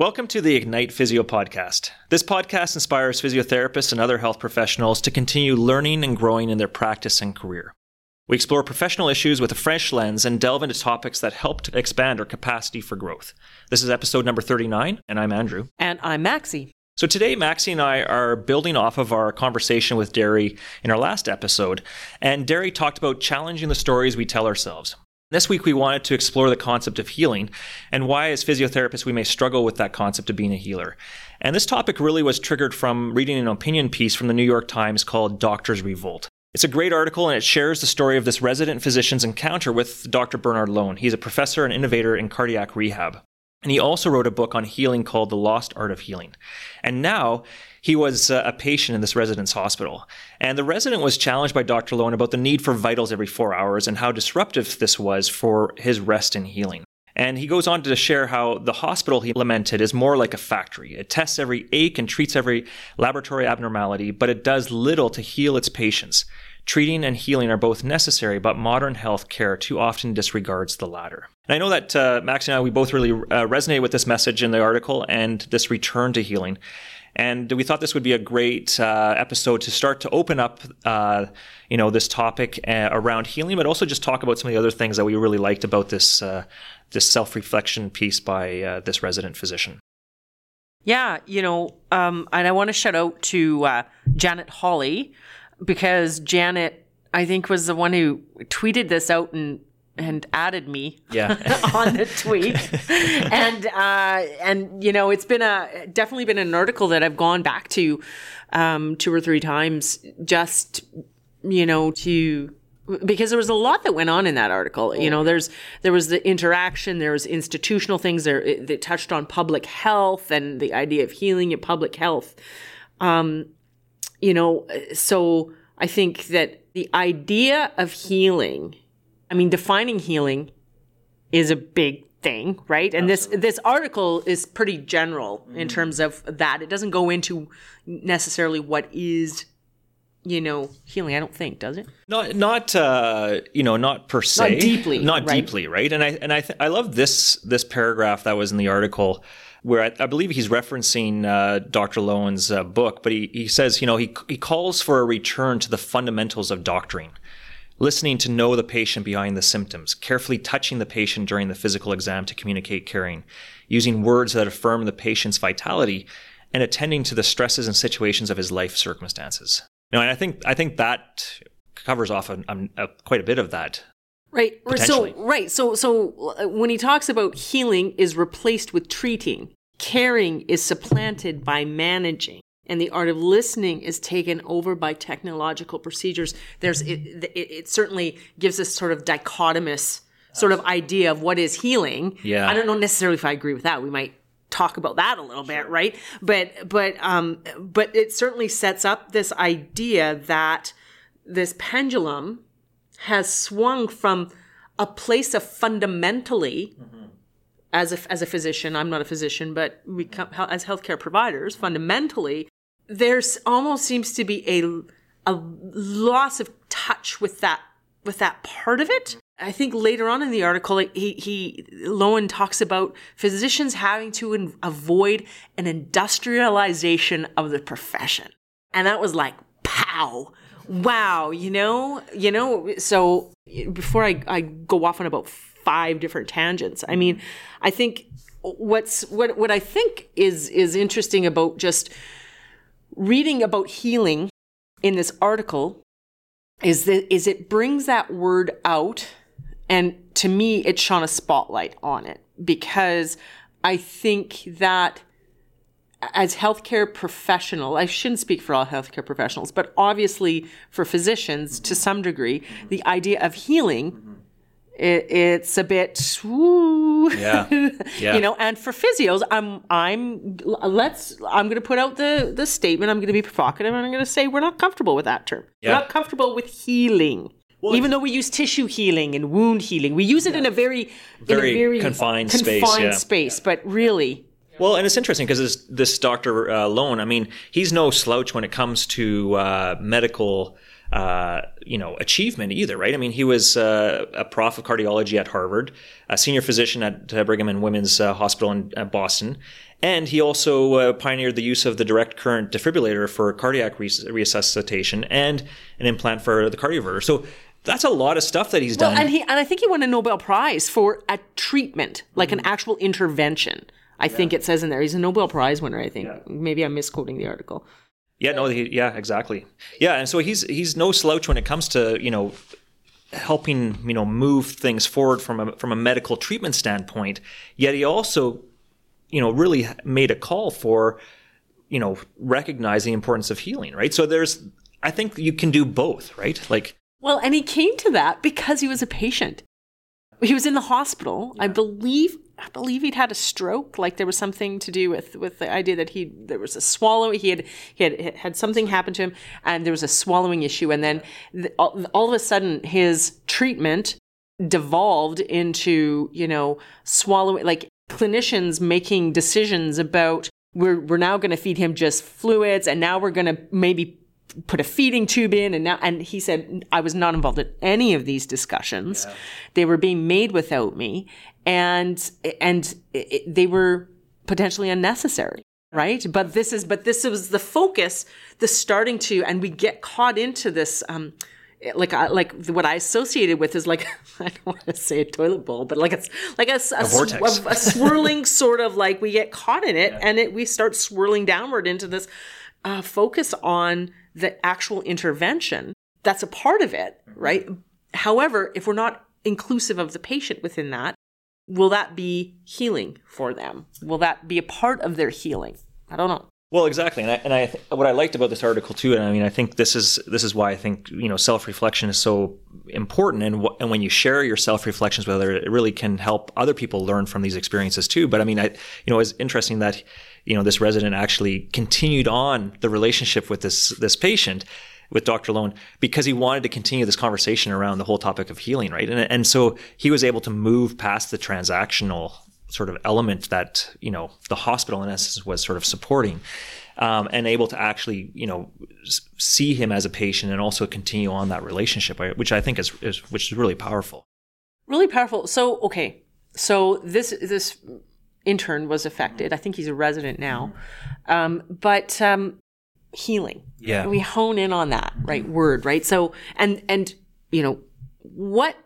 Welcome to the Ignite Physio Podcast. This podcast inspires physiotherapists and other health professionals to continue learning and growing in their practice and career. We explore professional issues with a fresh lens and delve into topics that help to expand our capacity for growth. This is episode number 39, and I'm Andrew. And I'm Maxi. So today, Maxi and I are building off of our conversation with Deri in our last episode. And Deri talked about challenging the stories we tell ourselves. This week, we wanted to explore the concept of healing and why, as physiotherapists, we may struggle with that concept of being a healer. And this topic really was triggered from reading an opinion piece from the New York Times called Doctors Revolt. It's a great article and it shares the story of this resident physician's encounter with Dr. Bernard Lown. He's a professor and innovator in cardiac rehab. And he also wrote a book on healing called The Lost Art of Healing. And now he was uh, a patient in this resident's hospital. And the resident was challenged by Dr. Lown about the need for vitals every four hours and how disruptive this was for his rest and healing. And he goes on to share how the hospital he lamented is more like a factory. It tests every ache and treats every laboratory abnormality, but it does little to heal its patients. Treating and healing are both necessary, but modern health care too often disregards the latter. And I know that uh, Max and I, we both really uh, resonate with this message in the article and this return to healing. And we thought this would be a great uh, episode to start to open up, uh, you know, this topic uh, around healing, but also just talk about some of the other things that we really liked about this uh, this self reflection piece by this resident physician. Yeah, you know, um, and I want to shout out to Janet Hawley because Janet, I think, was the one who tweeted this out and and added me yeah. on the tweet and uh, and you know it's been a definitely been an article that I've gone back to um, two or three times just you know to because there was a lot that went on in that article. You know, there's there was the interaction, there was institutional things there that touched on public health and the idea of healing in public health. Um, you know, so I think that the idea of healing I mean, defining healing is a big thing, right? And Absolutely. this this article is pretty general mm-hmm. in terms of that. It doesn't go into necessarily what is you know healing i don't think does it not not uh you know not per se not deeply not right? deeply right and i and i th- i love this this paragraph that was in the article where I, I believe he's referencing uh, Dr. Lown's uh, book, but he, he says, you know, he, he calls for a return to the fundamentals of doctoring listening to know the patient behind the symptoms, carefully touching the patient during the physical exam to communicate caring, using words that affirm the patient's vitality, and attending to the stresses and situations of his life circumstances. Now, and I think I think that covers off a, a, a, quite a bit of that. Right. So right. So so uh, when he talks about healing is replaced with treating, caring is supplanted by managing and the art of listening is taken over by technological procedures, there's it, it, it certainly gives us sort of dichotomous sort of idea of what is healing. Yeah. I don't know necessarily if I agree with that. We might talk about that a little bit, right? But but um but it certainly sets up this idea that this pendulum has swung from a place of fundamentally mm-hmm as a, as a physician, I'm not a physician, but we come, as healthcare providers, fundamentally, there's almost seems to be a a loss of touch with that with that part of it. I think later on in the article, he, he Lown talks about physicians having to in, avoid an industrialization of the profession, and that was like, pow, wow, you know, you know. So before I, I go off on about five different tangents, I mean, I think what's what what I think is is interesting about just reading about healing in this article is that is it brings that word out and to me it shone a spotlight on it because I think that as healthcare professional, I shouldn't speak for all healthcare professionals, but obviously for physicians to some degree, the idea of healing mm-hmm. it, it's a bit woo, yeah. yeah. you know and for physios i'm i'm let's i'm going to put out the the statement i'm going to be provocative and i'm going to say we're not comfortable with that term yeah. we're not comfortable with healing well, even though we use tissue healing and wound healing we use it yeah. in a very very, in a very confined, confined space, yeah. space but really well, and it's interesting because this, this Dr. Uh, Lown, I mean, he's no slouch when it comes to uh, medical uh, you know, achievement either, right? I mean, he was uh, a prof of cardiology at Harvard, a senior physician at uh, Brigham and Women's uh, Hospital in uh, Boston, and he also uh, pioneered the use of the direct current defibrillator for cardiac res- resuscitation and an implant for the cardioverter. So that's a lot of stuff that he's well, done. and he and I think he won a Nobel Prize for a treatment, like an actual intervention. I think it says in there he's a Nobel Prize winner. I think maybe I'm misquoting the article. Yeah, no, he, yeah, exactly. Yeah, and so he's he's no slouch when it comes to you know helping you know move things forward from a from a medical treatment standpoint. Yet he also you know really made a call for you know recognize the importance of healing, right? So there's I think you can do both, right? Like Well, and he came to that because he was a patient. He was in the hospital. I believe I believe he'd had a stroke. Like there was something to do with with the idea that he there was a swallow. He had he had had something happen to him, and there was a swallowing issue. And then the, all, all of a sudden, his treatment devolved into you know swallowing like clinicians making decisions about we're we're now going to feed him just fluids, and now we're going to maybe put a feeding tube in and now and he said I was not involved in any of these discussions. They were being made without me and and it, they were potentially unnecessary. Right. But this is but this was the focus, the starting to and we get caught into this um like I, like what I associated with is like I don't want to say a toilet bowl, but like it's like a, a, sw- a swirling sort of like we get caught in it and it we start swirling downward into this uh, focus on the actual intervention. That's a part of it, mm-hmm. right? However, if we're not inclusive of the patient within that, will that be healing for them? Will that be a part of their healing? I don't know. Well, exactly, and I, and I th- what I liked about this article too, and I mean, I think this is this is why I think you know self reflection is so important, and wh- and when you share your self reflections with others, it really can help other people learn from these experiences too. But I mean, I you know, it's interesting that you know this resident actually continued on the relationship with this this patient with Dr. Lown because he wanted to continue this conversation around the whole topic of healing, right? And and so he was able to move past the transactional sort of element that you know the hospital in essence was sort of supporting um, and able to actually you know see him as a patient and also continue on that relationship which i think is, is which is really powerful Really powerful. So, okay. So this this intern was affected. I think he's a resident now. Um, but um, healing. Yeah. We hone in on that, right? Word, right? So and and you know, what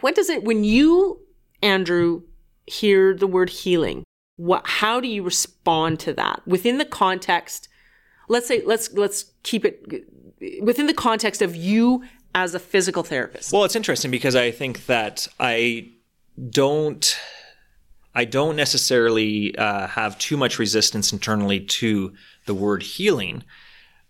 what does it when you, Andrew, hear the word healing, what how do you respond to that? Within the context, let's say let's let's keep it within the context of you as a physical therapist. well it's interesting because i think that i don't i don't necessarily uh, have too much resistance internally to the word healing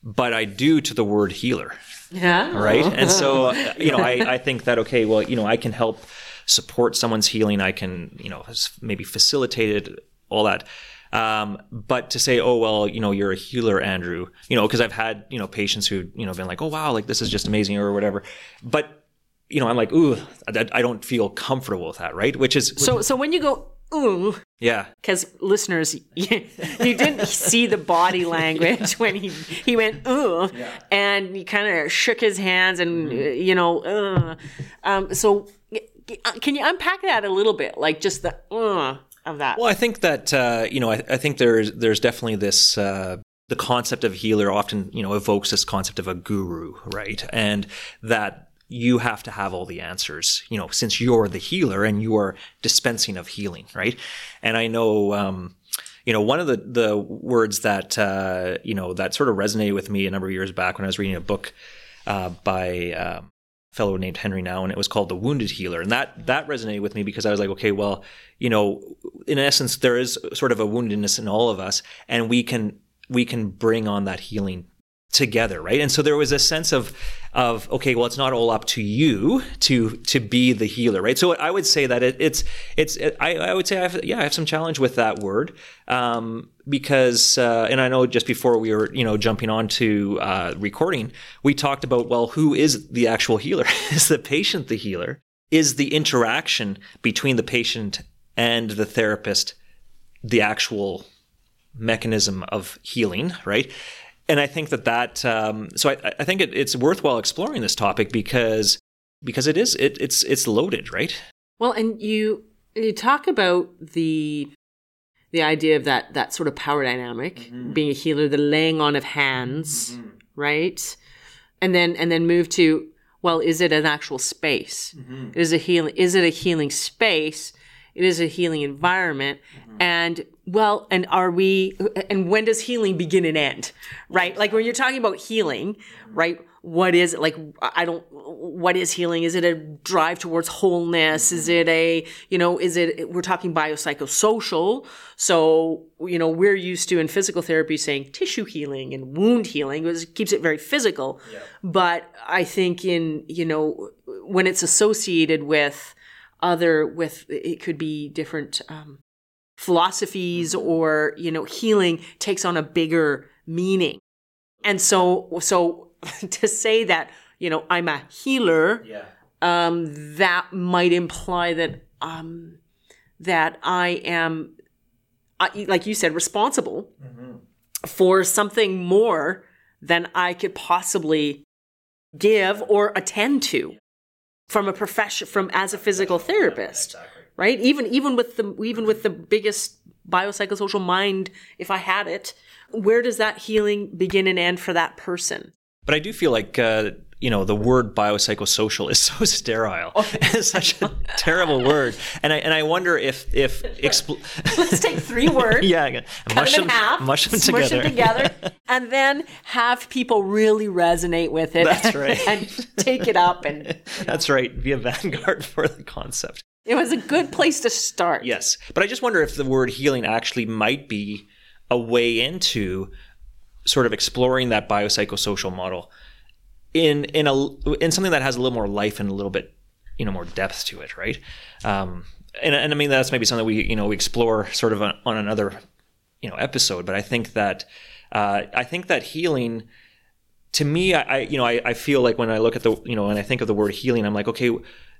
but i do to the word healer yeah. right? And so, uh, you know, I, I think that okay, well, you know, I can help support someone's healing. I can, you know, maybe facilitate it, all that. Um, but to say, oh well, you know, you're a healer, Andrew, you know, because I've had you know patients who you know been like, oh wow, like this is just amazing or whatever. But you know, I'm like, ooh, I, I don't feel comfortable with that, right? Which is So so when you go ooh, yeah, because listeners, you, you didn't see the body language when he he went ooh, and he kind of shook his hands and uh, you know, um, so uh, can you unpack that a little bit, like just the uh of that? Well, I think that uh, you know, I, I think there's there's definitely this uh, the concept of healer often you know evokes this concept of a guru, right? And that you have to have all the answers, you know, since you're the healer and you are dispensing of healing, right? And I know. Um, you know, one of the, the words that, uh, you know, that sort of resonated with me a number of years back when I was reading a book uh, by um, fellow named Henri Nouwen, and it was called The Wounded Healer. And that that resonated with me because I was like, okay, well, you know, in essence, there is sort of a woundedness in all of us, and we can we can bring on that healing together, right? And so there was a sense of of okay, well, it's not all up to you to to be the healer, right? So I would say that it, it's it's it, I, I would say I have yeah I have some challenge with that word um, because uh, and I know just before we were you know jumping on to uh, recording, we talked about well, who is the actual healer? is the patient the healer? Is the interaction between the patient and the therapist the actual mechanism of healing, right? And I think that that um, so I, I think it, it's worthwhile exploring this topic because because it is it, it's it's loaded, right? Well, and you you talk about the the idea of that that sort of power dynamic mm-hmm. being a healer, the laying on of hands, mm-hmm. right? And then and then move to well, is it an actual space? Mm-hmm. Is a healing is it a healing space? It is a healing environment. Mm-hmm. And well, and are we, and when does healing begin and end? Right? Like when you're talking about healing, right? What is it? Like, I don't, what is healing? Is it a drive towards wholeness? Is it a, you know, is it, we're talking biopsychosocial. So, you know, we're used to in physical therapy saying tissue healing and wound healing, it keeps it very physical. Yeah. But I think in, you know, when it's associated with, other with it could be different um, philosophies or you know healing takes on a bigger meaning and so so to say that you know i'm a healer yeah. um, that might imply that um, that i am uh, like you said responsible mm-hmm. for something more than i could possibly give or attend to from a profession from as a physical therapist exactly. Right? Even even with the even with the biggest biopsychosocial mind if i had it where does that healing begin and end for that person? But i do feel like uh, you know the word biopsychosocial is so sterile. Oh. it's such a terrible word. And i and i wonder if if expl- let's take three words yeah mush them, in half mush them together. them together and then have people really resonate with it that's right. and take it up and that's right. Be a vanguard for the concept it was a good place to start yes but i just wonder if the word healing actually might be a way into sort of exploring that biopsychosocial model in in a in something that has a little more life and a little bit you know more depth to it, right? Um, and, and I mean that's maybe something we you know we explore sort of on, on another you know episode. But I think that uh, I think that healing to me, I, I you know I, I feel like when I look at the you know when I think of the word healing, I'm like okay.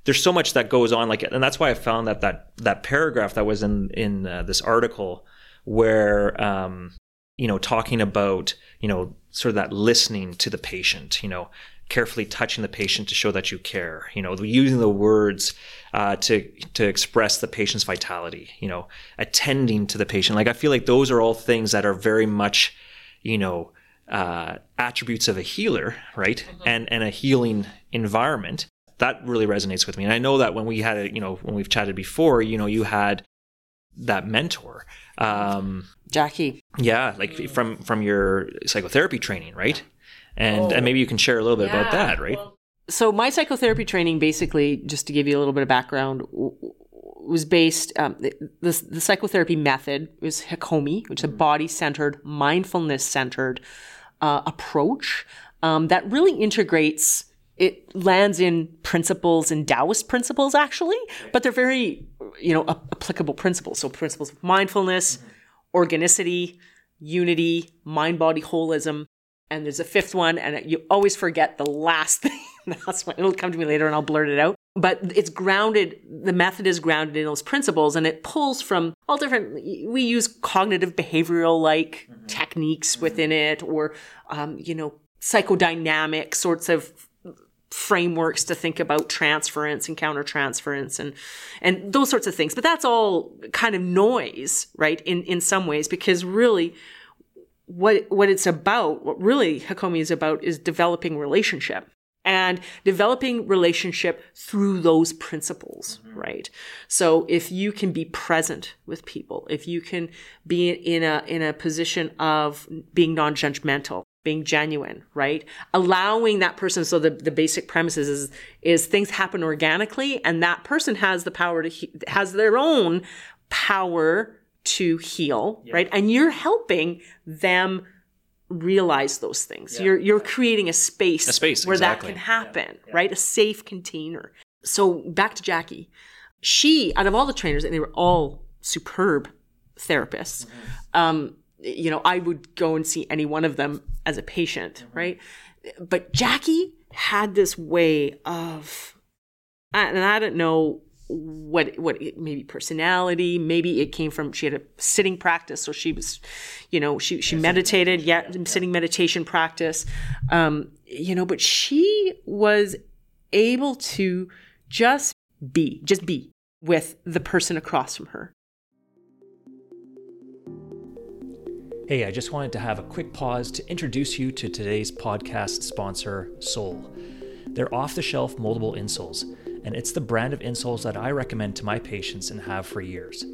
There's so much that goes on, like, and that's why I found that that that paragraph that was in in uh, this article, where um, you know talking about you know sort of that listening to the patient, you know, carefully touching the patient to show that you care, you know, using the words uh, to to express the patient's vitality, you know, attending to the patient. Like I feel like those are all things that are very much, you know, uh, attributes of a healer, right? Mm-hmm. And and a healing environment. That really resonates with me. And I know that when we had it, you know, when we've chatted before, you know, you had that mentor um, Jackie. Yeah, like from from your psychotherapy training, right? And oh. and maybe you can share a little bit yeah. about that, right? Well, so my psychotherapy training, basically, just to give you a little bit of background, was based. Um, the, the, the psychotherapy method was Hakomi, which is a mm-hmm. body centered, mindfulness centered uh, approach um, that really integrates it lands in principles and Taoist principles actually, but they're very, you know, applicable principles. So principles of mindfulness, mm-hmm. organicity, unity, mind body holism. And there's a fifth one, and you always forget the last thing. That's what it'll come to me later and I'll blurt it out. But it's grounded, the method is grounded in those principles and it pulls from all different, we use cognitive behavioral like mm-hmm. techniques mm-hmm. within it or, um, you know, psychodynamic sorts of frameworks to think about transference and countertransference and and those sorts of things but that's all kind of noise right in in some ways because really what what it's about what really hakomi is about is developing relationship and developing relationship through those principles mm-hmm. right so if you can be present with people if you can be in a in a position of being non-judgmental being genuine, right? Allowing that person. So the, the basic premises is, is things happen organically and that person has the power to, he, has their own power to heal, yeah. right? And you're helping them realize those things. Yeah. You're, you're creating a space, a space where exactly. that can happen, yeah. right? A safe container. So back to Jackie. She, out of all the trainers, and they were all superb therapists, mm-hmm. um, you know, I would go and see any one of them as a patient, mm-hmm. right? But Jackie had this way of, and I don't know what what maybe personality maybe it came from she had a sitting practice so she was you know she she meditated yeah sitting meditation practice um you know but she was able to just be just be with the person across from her Hey, I just wanted to have a quick pause to introduce you to today's podcast sponsor, Sole. They're off the shelf moldable insoles, and it's the brand of insoles that I recommend to my patients and have for years.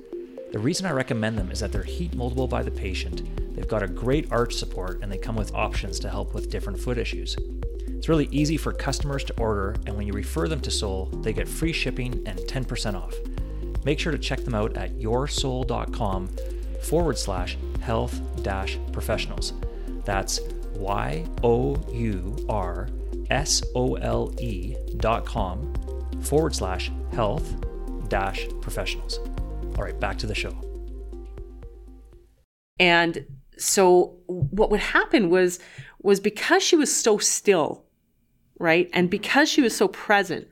The reason I recommend them is that they're heat moldable by the patient, they've got a great arch support, and they come with options to help with different foot issues. It's really easy for customers to order, and when you refer them to Sole, they get free shipping and 10% off. Make sure to check them out at yoursole.com forward slash health dash professionals. That's Y O U R S O L E dot com forward slash health dash professionals. All right, back to the show. And so what would happen was was because she was so still, right? And because she was so present,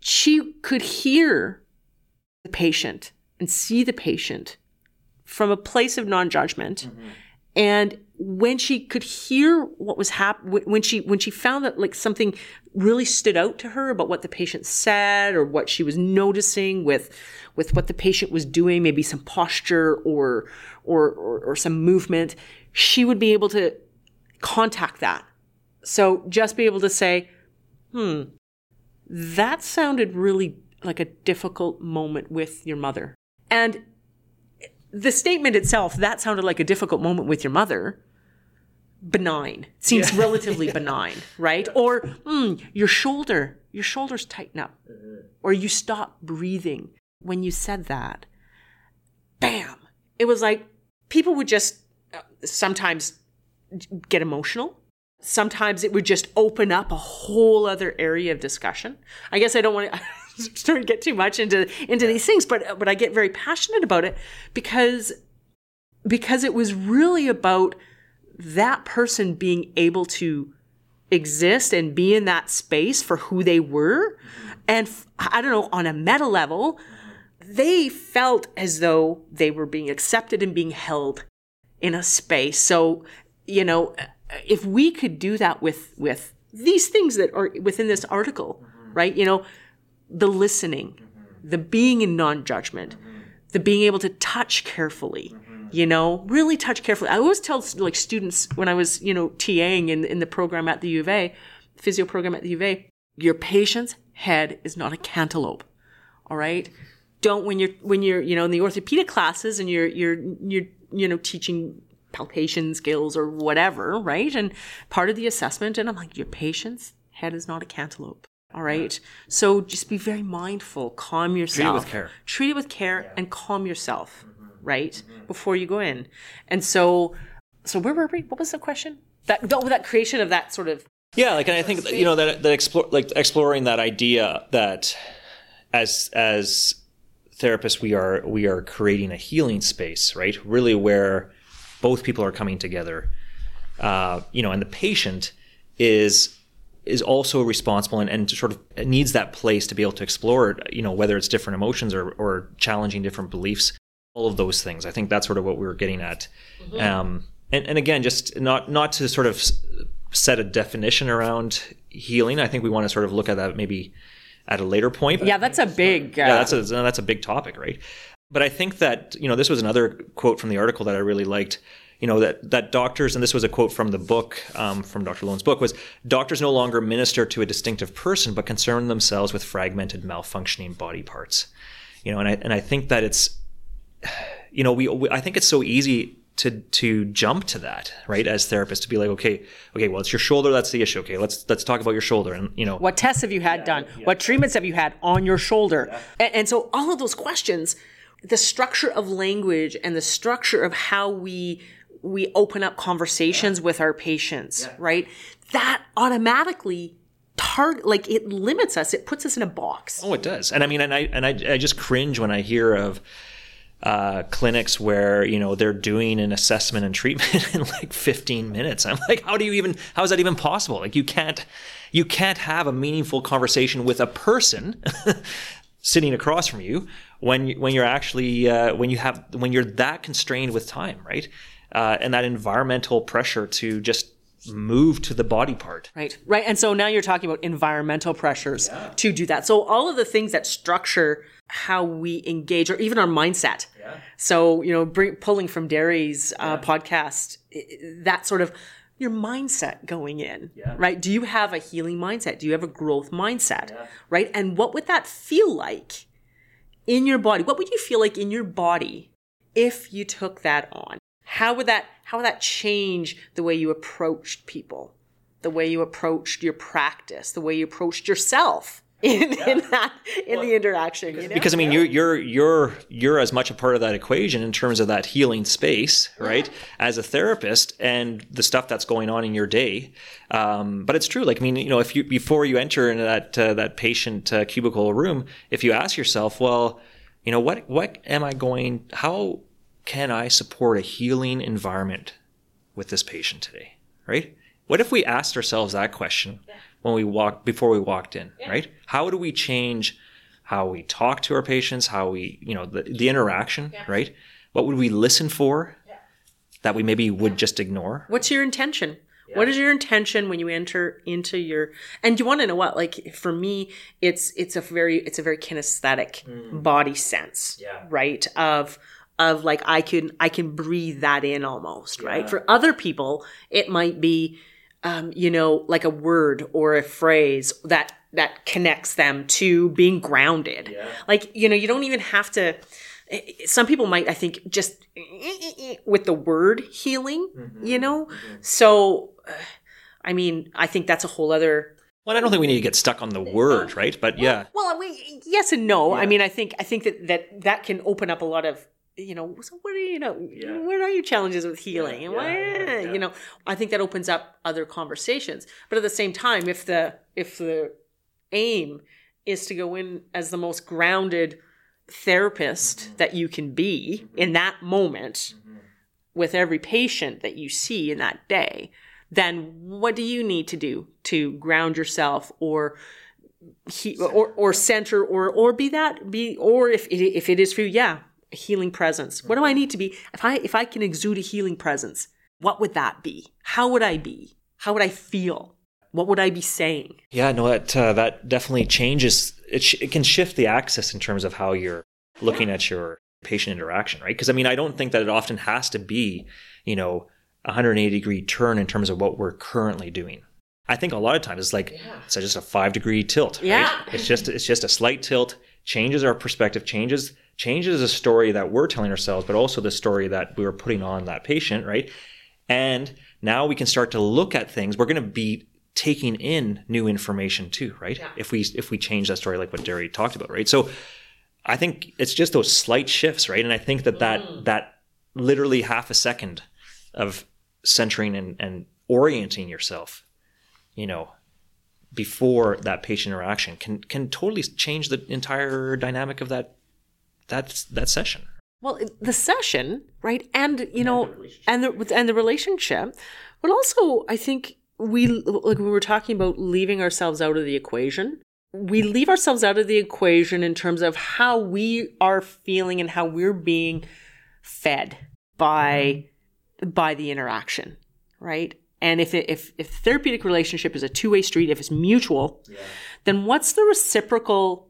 she could hear the patient and see the patient from a place of non-judgment. Mm-hmm. And when she could hear what was happening, when she when she found that like something really stood out to her about what the patient said or what she was noticing with with what the patient was doing, maybe some posture or or or, or some movement, she would be able to contact that. So just be able to say, "Hmm, that sounded really like a difficult moment with your mother," and the statement itself, that sounded like a difficult moment with your mother. Benign. Seems yeah. relatively benign, right? Or mm, your shoulder, your shoulders tighten up. Mm-hmm. Or you stop breathing when you said that. Bam. It was like people would just uh, sometimes get emotional. Sometimes it would just open up a whole other area of discussion. I guess I don't want to. start to get too much into into these things, but but I get very passionate about it because because it was really about that person being able to exist and be in that space for who they were. And I don't know on a meta level they felt as though they were being accepted and being held in a space. So you know if we could do that with with these things that are within this article right? You know the listening, mm-hmm. the being in non judgment, mm-hmm. the being able to touch carefully. Mm-hmm. You know, really touch carefully. I always tell like students when I was, you know, TAing in, in the program at the U of A, physio program at the U of A, your patient's head is not a cantaloupe. All right. Don't when you're when you're you know in the orthopedic classes and you're you're you're you know teaching palpation skills or whatever, right? And part of the assessment, and I'm like, your patient's head is not a cantaloupe. All right. So just be very mindful, calm yourself. Treat it with care. Treat it with care yeah. and calm yourself, mm-hmm. right? Mm-hmm. Before you go in. And so, so where were we? What was the question? That, that creation of that sort of. Yeah. Like, and I think, you know, that, that explore, like exploring that idea that as, as therapists, we are, we are creating a healing space, right? Really where both people are coming together. Uh, you know, and the patient is is also responsible and, and sort of needs that place to be able to explore, you know, whether it's different emotions or, or challenging different beliefs, all of those things. I think that's sort of what we were getting at. Mm-hmm. Um, and, and again, just not, not to sort of set a definition around healing. I think we want to sort of look at that maybe at a later point. Yeah, that's a big. Uh... Yeah, that's a that's a big topic, right? But I think that you know this was another quote from the article that I really liked you know that that doctors and this was a quote from the book um, from dr Lown's book was doctors no longer minister to a distinctive person but concern themselves with fragmented malfunctioning body parts you know and i and i think that it's you know we, we i think it's so easy to to jump to that right as therapists to be like okay okay well it's your shoulder that's the issue okay let's let's talk about your shoulder and you know what tests have you had yeah, done yeah. what treatments have you had on your shoulder yeah. and, and so all of those questions the structure of language and the structure of how we we open up conversations yeah. with our patients, yeah. right? That automatically target like it limits us. It puts us in a box. Oh, it does. And I mean, and I and I, I just cringe when I hear of uh, clinics where you know they're doing an assessment and treatment in like 15 minutes. I'm like, how do you even? How is that even possible? Like, you can't you can't have a meaningful conversation with a person sitting across from you when you, when you're actually uh, when you have when you're that constrained with time, right? Uh, and that environmental pressure to just move to the body part. Right, right. And so now you're talking about environmental pressures yeah. to do that. So all of the things that structure how we engage or even our mindset. Yeah. So, you know, bring, pulling from Deri's uh, yeah. podcast, that sort of your mindset going in, yeah. right? Do you have a healing mindset? Do you have a growth mindset, yeah. right? And what would that feel like in your body? What would you feel like in your body if you took that on? How would that how would that change the way you approached people, the way you approached your practice, the way you approached yourself? in, yeah. in that in well, the interaction. You know? Because I mean, you're you're you're you're as much a part of that equation in terms of that healing space, right? Yeah. As a therapist and the stuff that's going on in your day. Um, but it's true. Like I mean, you know, if you before you enter into that uh, that patient uh, cubicle room, if you ask yourself, well, you know, what what am I going? How can I support a healing environment with this patient today? Right? What if we asked ourselves that question? Yeah when we walked before we walked in, yeah. right? How do we change how we talk to our patients, how we, you know, the, the interaction, yeah. right? What would we listen for yeah. that we maybe would just ignore? What's your intention? What is your intention when you enter into your and you want to know what like for me it's it's a very it's a very kinesthetic mm. body sense yeah. right of of like I can I can breathe that in almost yeah. right for other people it might be um, you know, like a word or a phrase that that connects them to being grounded. Yeah. Like, you know, you don't even have to some people might I think just with the word healing, mm-hmm. you know? Mm-hmm. So I mean, I think that's a whole other well, I don't think we need to get stuck on the word, right? But yeah. Well, we, yes and no. Yeah. I mean, I think I think that, that that can open up a lot of you know, so what are you know, yeah. what are your challenges with healing? Yeah, and why, yeah, you know, I think that opens up other conversations. But at the same time, if the if the aim is to go in as the most grounded therapist mm-hmm. that you can be mm-hmm. in that moment mm-hmm. with every patient that you see in that day, then what do you need to do to ground yourself or he, or or center or or be that be or if it, if it is for you, yeah, a healing presence. What do I need to be? If I if I can exude a healing presence, what would that be? How would I be? How would I feel? What would I be saying? Yeah, no, that uh, that definitely changes. It, sh- it can shift the axis in terms of how you're looking at your patient interaction, right? Because I mean, I don't think that it often has to be, you know, a 180 degree turn in terms of what we're currently doing. I think a lot of times it's like yeah. it's just a five degree tilt. Right? Yeah, it's just it's just a slight tilt, changes our perspective, changes changes the story that we're telling ourselves, but also the story that we were putting on that patient, right? And now we can start to look at things. We're going to be taking in new information too, right? Yeah. If we if we change that story, like what Deri talked about, right? So I think it's just those slight shifts, right? And I think that that mm. that literally half a second of centering and, and orienting yourself, you know, before that patient interaction can can totally change the entire dynamic of that that's that session. Well, the session, right, and you know, and the and the relationship, but also I think we like we were talking about leaving ourselves out of the equation. We leave ourselves out of the equation in terms of how we are feeling and how we're being fed by by the interaction, right? And if it, if if therapeutic relationship is a two way street, if it's mutual, yeah. then what's the reciprocal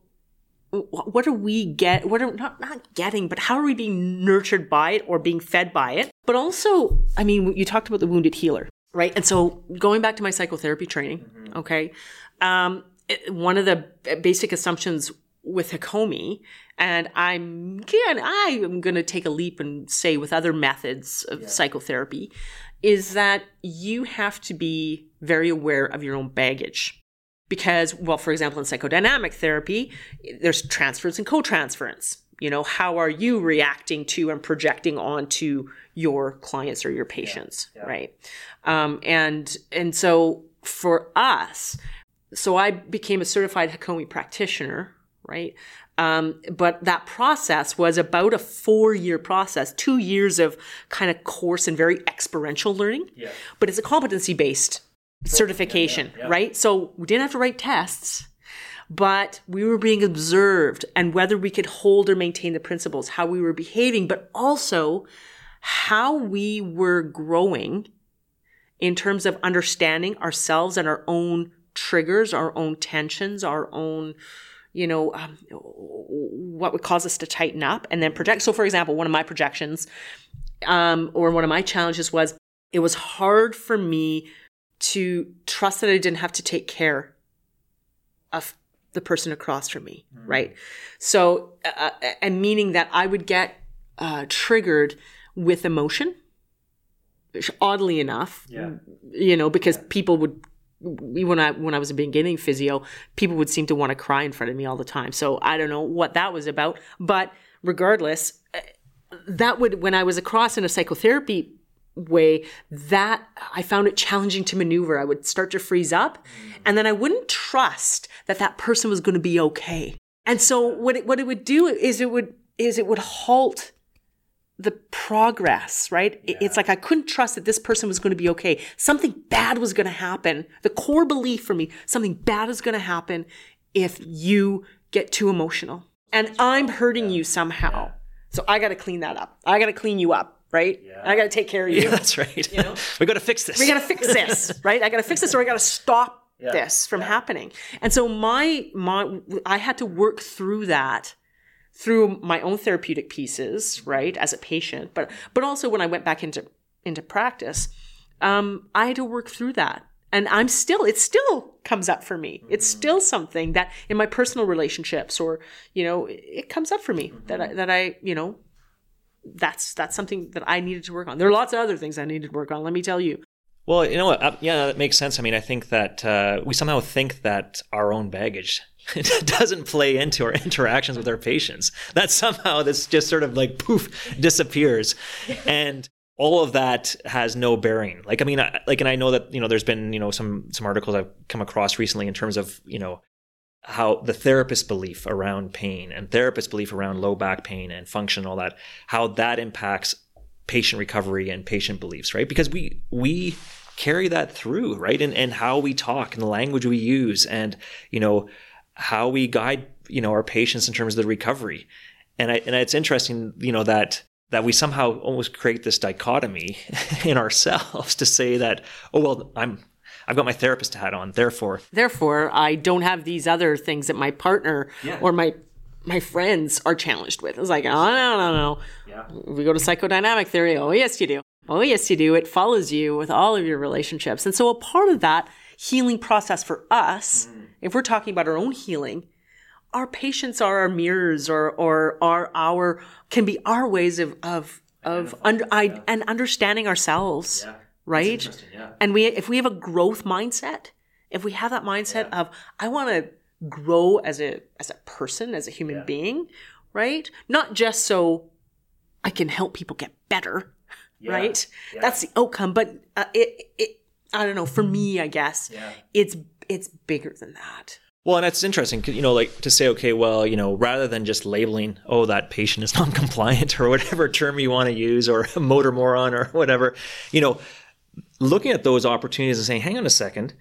what are we get what are not not getting but how are we being nurtured by it or being fed by it but also i mean you talked about the wounded healer right and so going back to my psychotherapy training mm-hmm. okay um, it, one of the basic assumptions with hakomi and i'm again i am going to take a leap and say with other methods of yeah. psychotherapy is that you have to be very aware of your own baggage because well for example in psychodynamic therapy there's transference and co-transference you know how are you reacting to and projecting onto your clients or your patients yeah, yeah. right um, and and so for us so i became a certified hakomi practitioner right um, but that process was about a four year process, two years of kind of course and very experiential learning. Yeah. But it's a competency based certification, yeah, yeah, yeah. right? So we didn't have to write tests. but we were being observed and whether we could hold or maintain the principles, how we were behaving, but also how we were growing in terms of understanding ourselves and our own triggers, our own tensions, our own, you know, um, what would cause us to tighten up and then project. So, for example, one of my projections um, or one of my challenges was it was hard for me to trust that I didn't have to take care of the person across from me, mm. right? So, uh, uh, and meaning that I would get uh, triggered with emotion, oddly enough, yeah. you know, because yeah. people would when I when I was a beginning physio, people would seem to want to cry in front of me all the time. So I don't know what that was about, but regardless, uh, that would when I was across in a psychotherapy way that I found it challenging to maneuver. I would start to freeze up mm. and then I wouldn't trust that that person was going to be okay. And so what it, what it would do is it would is it would halt the progress, right? Yeah. It's like I couldn't trust that this person was going to be okay. Something bad was going to happen. The core belief for me, something bad is going to happen if you get too emotional. And I'm hurting yeah. you somehow. Yeah. So I got to clean that up. I got to clean you up right? Yeah. I got to take care of you. Yeah, that's right. You know? we got to fix this. We got to fix this, right? I got to fix this, or I got to stop yeah. this from yeah. happening. And so my my I had to work through that through my own therapeutic pieces, right, as a patient, but but also when I went back into into practice, um, I had to work through that. And I'm still, it still comes up for me. It's mm-hmm. still something that in my personal relationships or, you know, it comes up for me mm-hmm. that I, that I, you know, that's that's something that I needed to work on. There are lots of other things I needed to work on. Let me tell you. Well, you know what? Uh, yeah, that makes sense. I mean, I think that uh, we somehow think that our own baggage doesn't play into our interactions with our patients. That somehow this just sort of like poof disappears, and all of that has no bearing. Like, I mean, I, like, and I know that you know there's been you know some some articles I've come across recently in terms of you know how the therapist belief around pain and therapist belief around low back pain and function and all that, how that impacts patient recovery and patient beliefs, right? Because we we carry that through, right? And and how we talk and the language we use and you know how we guide you know our patients in terms of the recovery. And I and it's interesting, you know, that that we somehow almost create this dichotomy in ourselves to say that, oh well, I'm I've got my therapist hat on. Therefore, therefore, I don't have these other things that my partner yeah. or my my friends are challenged with. It's like, oh no, no, no. Yeah. We go to psychodynamic theory. Oh yes, you do. Oh yes, you do. It follows you with all of your relationships, and so a part of that healing process for us, mm. if we're talking about our own healing, our patients are our mirrors, or or are our can be our ways of of of under, yeah. I, and understanding ourselves. Yeah right? Yeah. And we if we have a growth mindset, if we have that mindset yeah. of I want to grow as a as a person, as a human yeah. being, right? Not just so I can help people get better, right? That's the outcome, but uh, it it I don't know, for me, I guess, it's it's bigger than that. Well, and that's interesting, you know, like to say, okay, well, you know, rather than just labeling, oh, that patient is non-compliant or whatever term you want to use, or a motor moron or whatever, you know, looking at those opportunities and saying, hang on a second,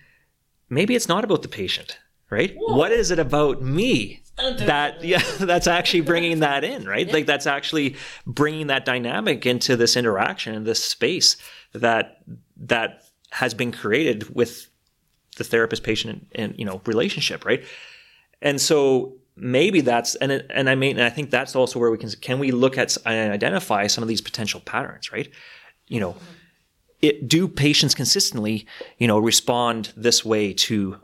maybe it's not about the patient, right? Whoa. What is it about me that yeah that's actually bringing that in right yeah. like that's actually bringing that dynamic into this interaction in this space that that has been created with the therapist patient and, and you know relationship right and so maybe that's and it, and I mean and I think that's also where we can can we look at and identify some of these potential patterns right you know mm-hmm it, do patients consistently, you know, respond this way to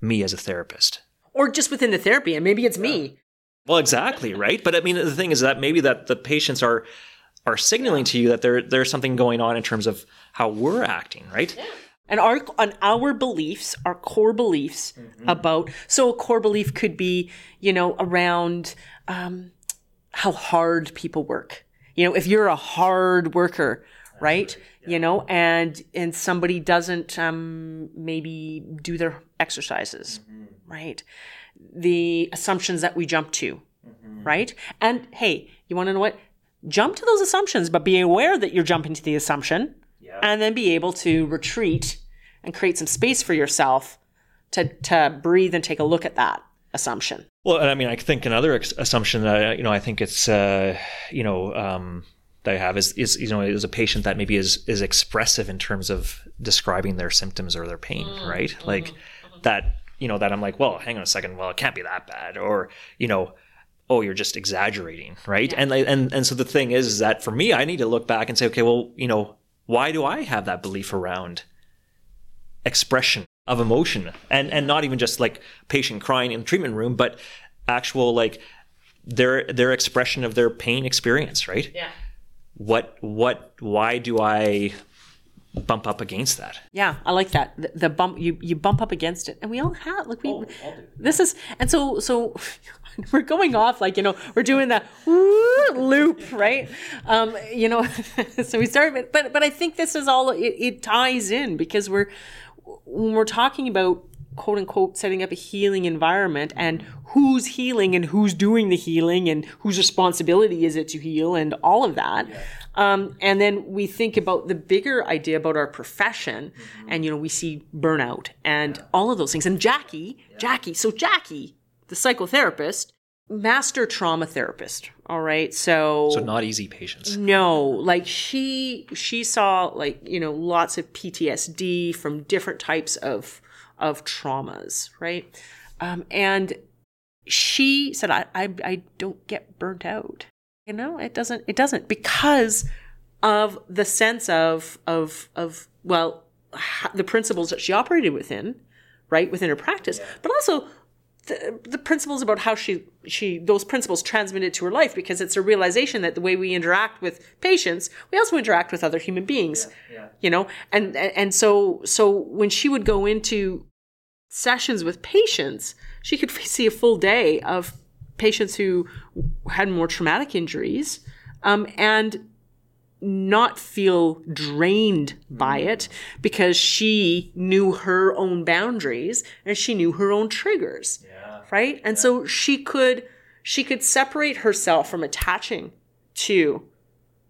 me as a therapist? Or just within the therapy, and maybe it's me. Well, exactly, right? But I mean, the thing is that maybe that the patients are are signaling to you that there there's something going on in terms of how we're acting, right? Yeah. And our on our beliefs, our core beliefs mm-hmm. about so a core belief could be, you know, around um, how hard people work. You know, if you're a hard worker, right? Yeah. You know, and and somebody doesn't um, maybe do their exercises, mm-hmm. right? The assumptions that we jump to, mm-hmm. right? And hey, you want to know what? Jump to those assumptions, but be aware that you're jumping to the assumption, yeah. and then be able to retreat and create some space for yourself to to breathe and take a look at that. assumption. Well, and I mean, I think another ex- assumption that you know, I think it's uh, you know um, that I have is is you know is a patient that maybe is is expressive in terms of describing their symptoms or their pain, mm-hmm. right? Mm-hmm. Like mm-hmm. that you know that I'm like, well, hang on a second, well, it can't be that bad, or you know. Oh, you're just exaggerating, right? Yeah. And and and so the thing is, is that for me, I need to look back and say, okay, well, you know, why do I have that belief around expression of emotion and and not even just like patient crying in the treatment room but actual like their their expression of their pain experience right yeah what what why do i bump up against that? Yeah i like that. The, the bump you you bump up against it. And we all have like we oh, this is and so so we're going off like you know we're doing that loop right? Um you know so we started but but i think this is all it, it ties in because we're when we're talking about quote unquote setting up a healing environment and who's healing and who's doing the healing and whose responsibility is it to heal and all of that. Yeah. Um, and then we think about the bigger idea about our profession mm-hmm. and, you know, we see burnout and yeah. all of those things. And Jackie, yeah. Jackie, so Jackie, the psychotherapist, master trauma therapist all right so so not easy patients no like she she saw like you know lots of ptsd from different types of of traumas right um, and she said I, I i don't get burnt out you know it doesn't it doesn't because of the sense of of of well the principles that she operated within right within her practice yeah. but also the, the principles about how she she those principles transmitted to her life because it's a realization that the way we interact with patients we also interact with other human beings yeah, yeah. you know and and so so when she would go into sessions with patients she could see a full day of patients who had more traumatic injuries um, and not feel drained by mm. it because she knew her own boundaries and she knew her own triggers yeah. right and yeah. so she could she could separate herself from attaching to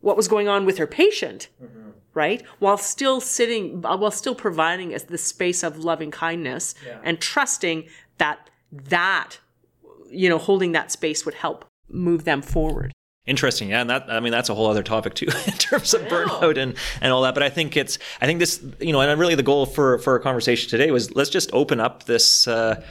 what was going on with her patient mm-hmm. Right while still sitting while still providing us the space of loving kindness yeah. and trusting that that you know holding that space would help move them forward Interesting, yeah, and that I mean that's a whole other topic too in terms of burnout and and all that. But I think it's I think this you know and really the goal for for our conversation today was let's just open up this uh,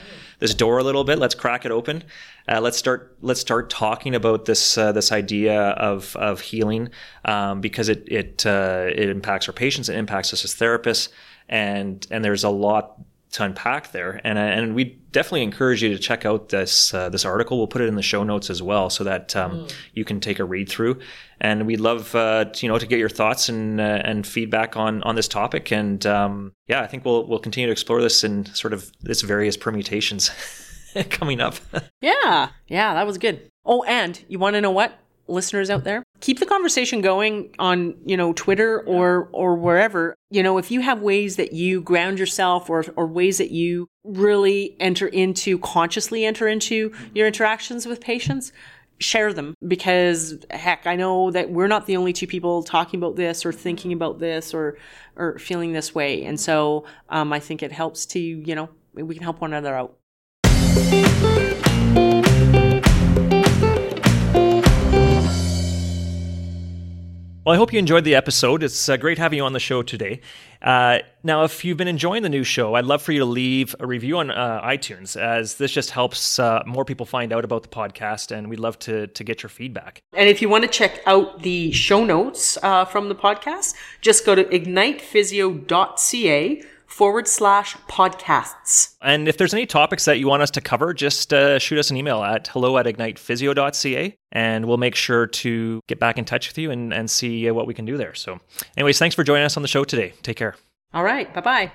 this door a little bit. Let's crack it open. Uh, let's start let's start talking about this uh, this idea of of healing um, because it it uh, it impacts our patients, it impacts us as therapists, and and there's a lot to unpack there. And and we definitely encourage you to check out this uh, this article. We'll put it in the show notes as well, so that um, mm. you can take a read through. And we'd love uh, to, you know to get your thoughts and uh, and feedback on on this topic. And um, yeah, I think we'll we'll continue to explore this in sort of its various permutations coming up. yeah, yeah, that was good. Oh, and you want to know what? listeners out there keep the conversation going on you know twitter or or wherever. You know if you have ways that you ground yourself or or ways that you really enter into consciously enter into your interactions with patients share them because heck i know that we're not the only two people talking about this or thinking about this or or feeling this way. And so um, i think it helps to you know we can help one another out Well, I hope you enjoyed the episode. It's uh, great having you on the show today. Uh, now, if you've been enjoying the new show, I'd love for you to leave a review on uh, iTunes, as this just helps uh, more people find out about the podcast, and we'd love to to get your feedback. And if you want to check out the show notes uh, from the podcast, just go to ignitephysio.ca forward slash podcasts. And if there's any topics that you want us to cover, just uh, shoot us an email at hello at ignitephysio.ca and we'll make sure to get back in touch with you and, and see uh, what we can do there. So, anyways, thanks for joining us on the show today. Take care. All right. Bye bye.